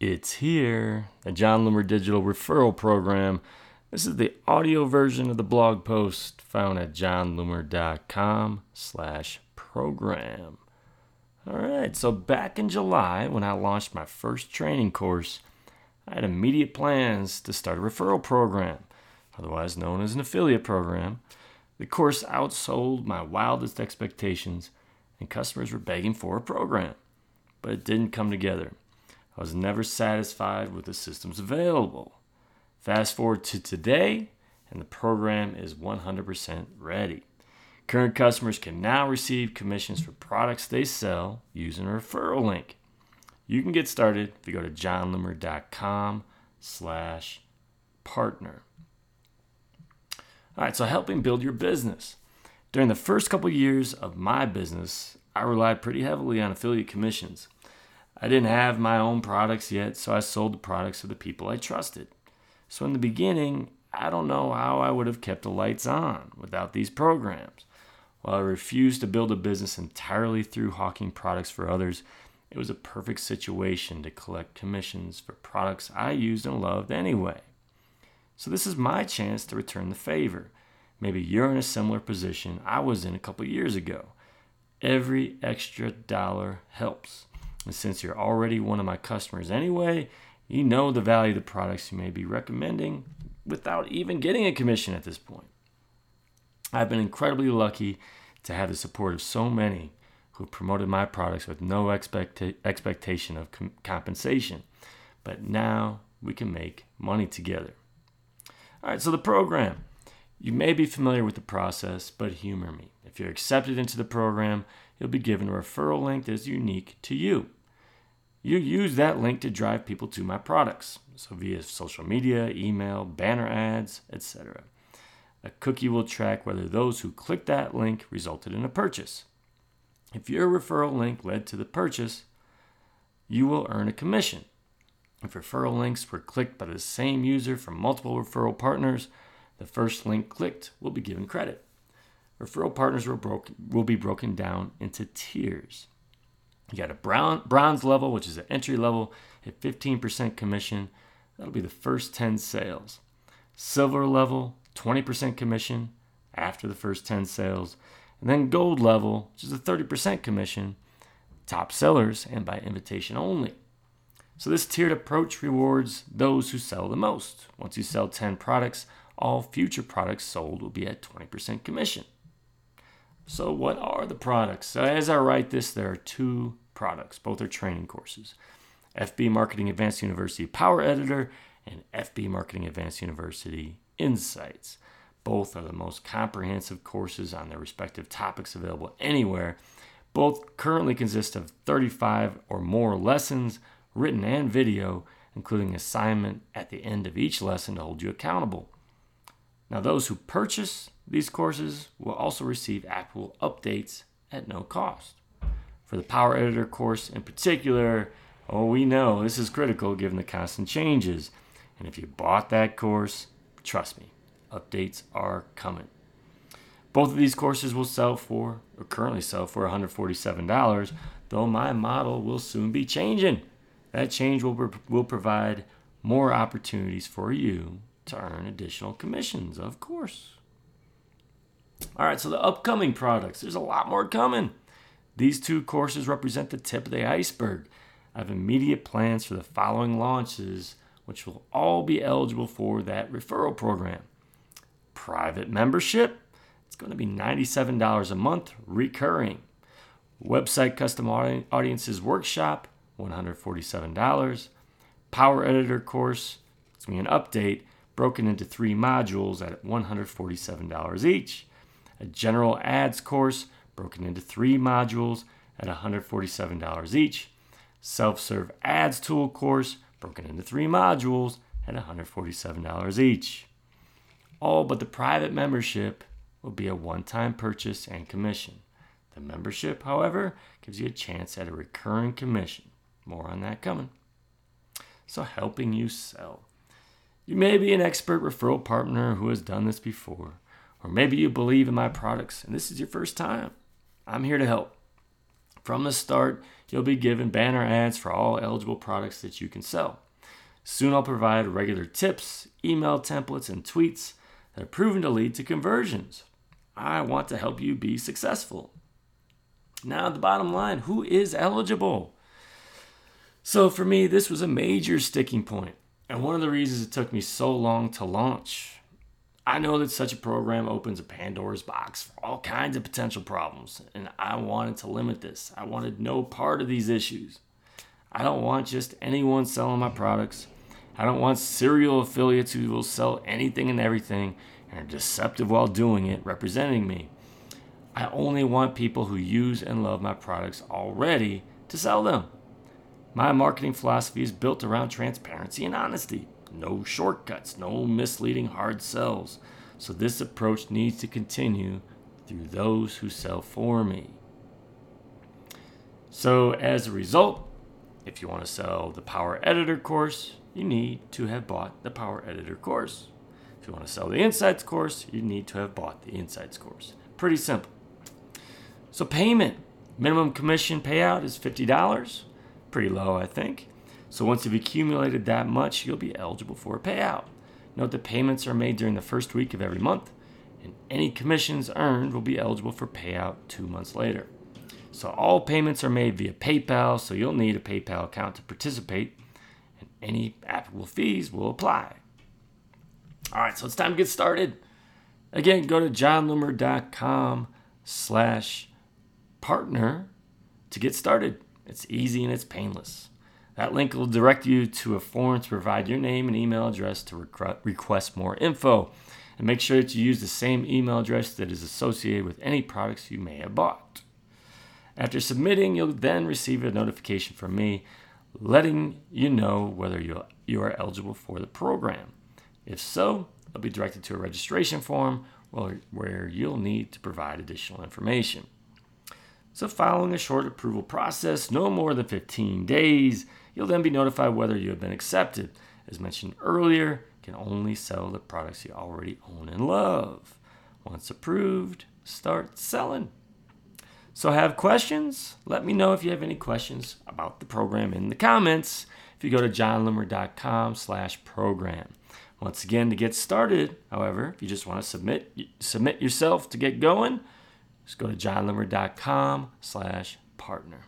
It's here, the Jon Loomer Digital Referral Program. This is the audio version of the blog post found at jonloomer.com slash program. All right, so back in July when I launched my first training course, I had immediate plans to start a referral program, otherwise known as an affiliate program. The course outsold my wildest expectations, and customers were begging for a program, but it didn't come together. I was never satisfied with the systems available. Fast forward to today, and the program is 100% ready. Current customers can now receive commissions for products they sell using a referral link. You can get started if you go to jonloomer.com slash partner. All right, so helping build your business. During the first couple years of my business, I relied pretty heavily on affiliate commissions. I didn't have my own products yet, so I sold the products to the people I trusted. So in the beginning, I don't know how I would have kept the lights on without these programs. While I refused to build a business entirely through hawking products for others, it was a perfect situation to collect commissions for products I used and loved anyway. So this is my chance to return the favor. Maybe you're in a similar position I was in a couple years ago. Every extra dollar helps. And since you're already one of my customers anyway, you know the value of the products you may be recommending without even getting a commission at this point. I've been incredibly lucky to have the support of so many who promoted my products with no expecta- expectation of com- compensation. But now we can make money together. All right, so the program. You may be familiar with the process, but humor me. If you're accepted into the program, you'll be given a referral link that is unique to you. You use that link to drive people to my products, so via social media, email, banner ads, etc. A cookie will track whether those who clicked that link resulted in a purchase. If your referral link led to the purchase, you will earn a commission. If referral links were clicked by the same user from multiple referral partners, the first link clicked will be given credit. Referral partners will, broke, will be broken down into tiers. You got a brown, bronze level, which is an entry level at 15% commission. That'll be the first 10 sales. Silver level, 20% commission after the first 10 sales. And then gold level, which is a 30% commission, top sellers and by invitation only. So this tiered approach rewards those who sell the most. Once you sell 10 products, all future products sold will be at 20% commission. So, what are the products? So as I write this, there are two products. Both are training courses FB Marketing Advanced University Power Editor and FB Marketing Advanced University Insights. Both are the most comprehensive courses on their respective topics available anywhere. Both currently consist of 35 or more lessons, written and video, including assignment at the end of each lesson to hold you accountable. Now, those who purchase these courses will also receive Apple updates at no cost. For the Power Editor course in particular, oh, we know this is critical given the constant changes. And if you bought that course, trust me, updates are coming. Both of these courses will sell for, or currently sell for $147, though my model will soon be changing. That change will, will provide more opportunities for you to earn additional commissions, of course. All right, so the upcoming products, there's a lot more coming. These two courses represent the tip of the iceberg. I have immediate plans for the following launches, which will all be eligible for that referral program. Private membership, it's going to be $97 a month recurring. Website Custom Audiences Workshop, $147. Power Editor course, it's going to be an update broken into three modules at $147 each. A general ads course broken into three modules at $147 each. Self serve ads tool course broken into three modules at $147 each. All but the private membership will be a one time purchase and commission. The membership, however, gives you a chance at a recurring commission. More on that coming. So, helping you sell. You may be an expert referral partner who has done this before, or maybe you believe in my products and this is your first time. I'm here to help. From the start, you'll be given banner ads for all eligible products that you can sell. Soon I'll provide regular tips, email templates, and tweets that are proven to lead to conversions. I want to help you be successful. Now, the bottom line who is eligible? So, for me, this was a major sticking point, and one of the reasons it took me so long to launch. I know that such a program opens a Pandora's box for all kinds of potential problems, and I wanted to limit this. I wanted no part of these issues. I don't want just anyone selling my products. I don't want serial affiliates who will sell anything and everything and are deceptive while doing it, representing me. I only want people who use and love my products already to sell them. My marketing philosophy is built around transparency and honesty. No shortcuts, no misleading hard sells. So this approach needs to continue through those who sell for me. So as a result, if you want to sell the Power Editor course, you need to have bought the Power Editor course. If you want to sell the Insights course, you need to have bought the Insights course. Pretty simple. So payment, minimum commission payout is $50. Pretty low, I think. So once you've accumulated that much, you'll be eligible for a payout. Note that payments are made during the first week of every month, and any commissions earned will be eligible for payout two months later. So all payments are made via PayPal, so you'll need a PayPal account to participate, and any applicable fees will apply. All right, so it's time to get started. Again, go to jonloomer.com slash partner to get started. It's easy and it's painless. That link will direct you to a form to provide your name and email address to request more info. And make sure that you use the same email address that is associated with any products you may have bought. After submitting, you'll then receive a notification from me letting you know whether you are eligible for the program. If so, you'll be directed to a registration form where you'll need to provide additional information. So, following a short approval process, no more than 15 days, you'll then be notified whether you have been accepted. As mentioned earlier, you can only sell the products you already own and love. Once approved, start selling. So, have questions? Let me know if you have any questions about the program in the comments. If you go to jonloomer.com slash program. Once again, to get started, however, if you just want to submit submit yourself to get going, just go to jonloomer.com slash partner.